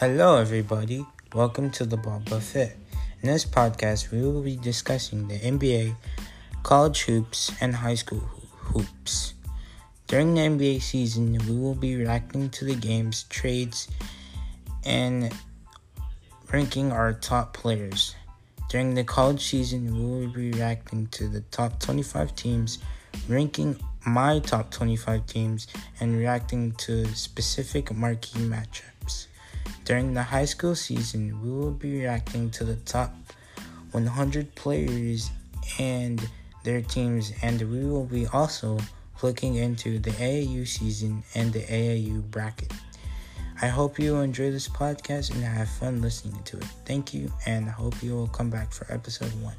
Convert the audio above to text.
Hello, everybody. Welcome to the Ball Buffet. In this podcast, we will be discussing the NBA, college hoops, and high school hoops. During the NBA season, we will be reacting to the games, trades, and ranking our top players. During the college season, we will be reacting to the top 25 teams, ranking my top 25 teams, and reacting to specific marquee matchups. During the high school season, we will be reacting to the top 100 players and their teams, and we will be also looking into the AAU season and the AAU bracket. I hope you enjoy this podcast and have fun listening to it. Thank you, and I hope you will come back for episode one.